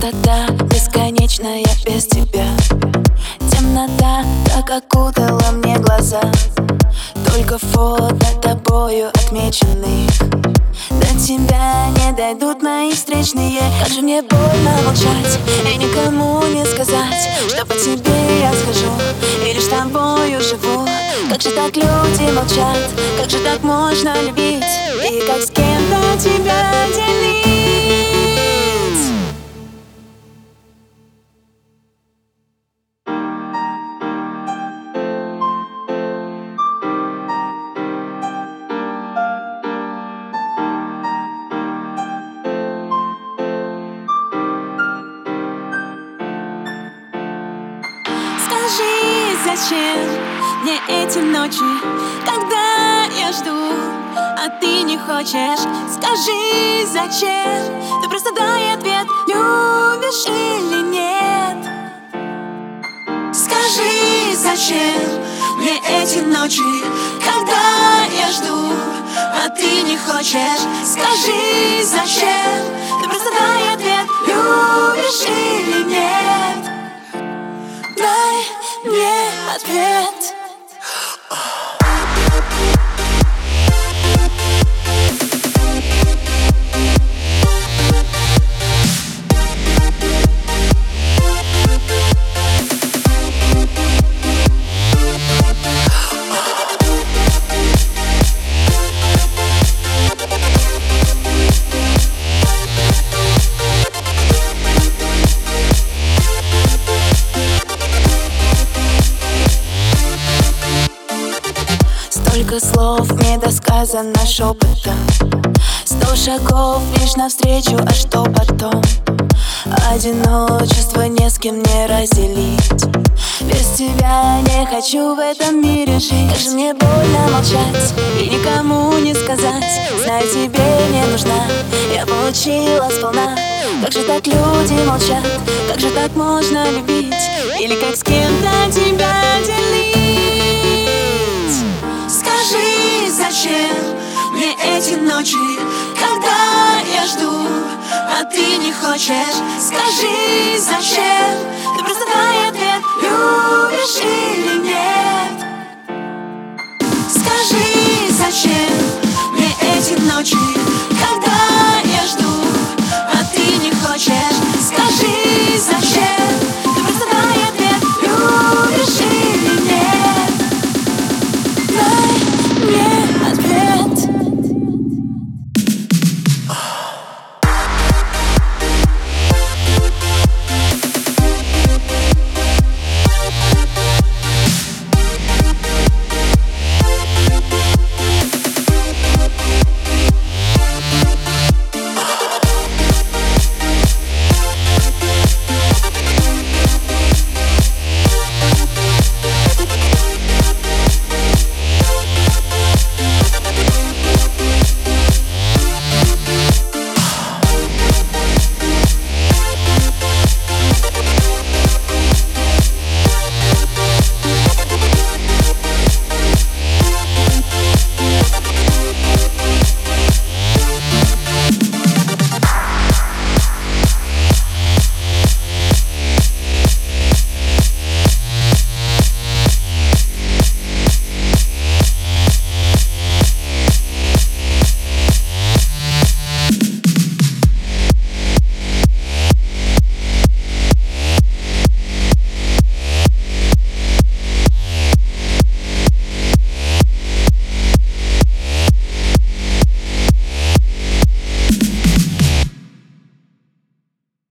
Пустота бесконечная без тебя. Темнота так окутала мне глаза. Только фото тобою отмеченных До тебя не дойдут мои встречные. Как же мне больно молчать и никому не сказать Что по тебе я скажу и лишь тобою живу. Как же так люди молчат, как же так можно любить? И как с кем-то тебя делить зачем мне эти ночи, когда я жду, а ты не хочешь? Скажи, зачем? Ты просто дай ответ, любишь или нет? Скажи, зачем мне эти ночи, когда я жду, а ты не хочешь? Скажи, зачем? Ты просто дай ответ, любишь или нет? Мне ответ слов недосказано шепотом Сто шагов лишь навстречу, а что потом? Одиночество не с кем не разделить. Без тебя не хочу в этом мире жить. Как же мне больно молчать и никому не сказать. Знаю, тебе не нужна, я получила сполна. Как же так люди молчат, как же так можно любить? Или как с кем-то тебя делить хочешь? Скажи,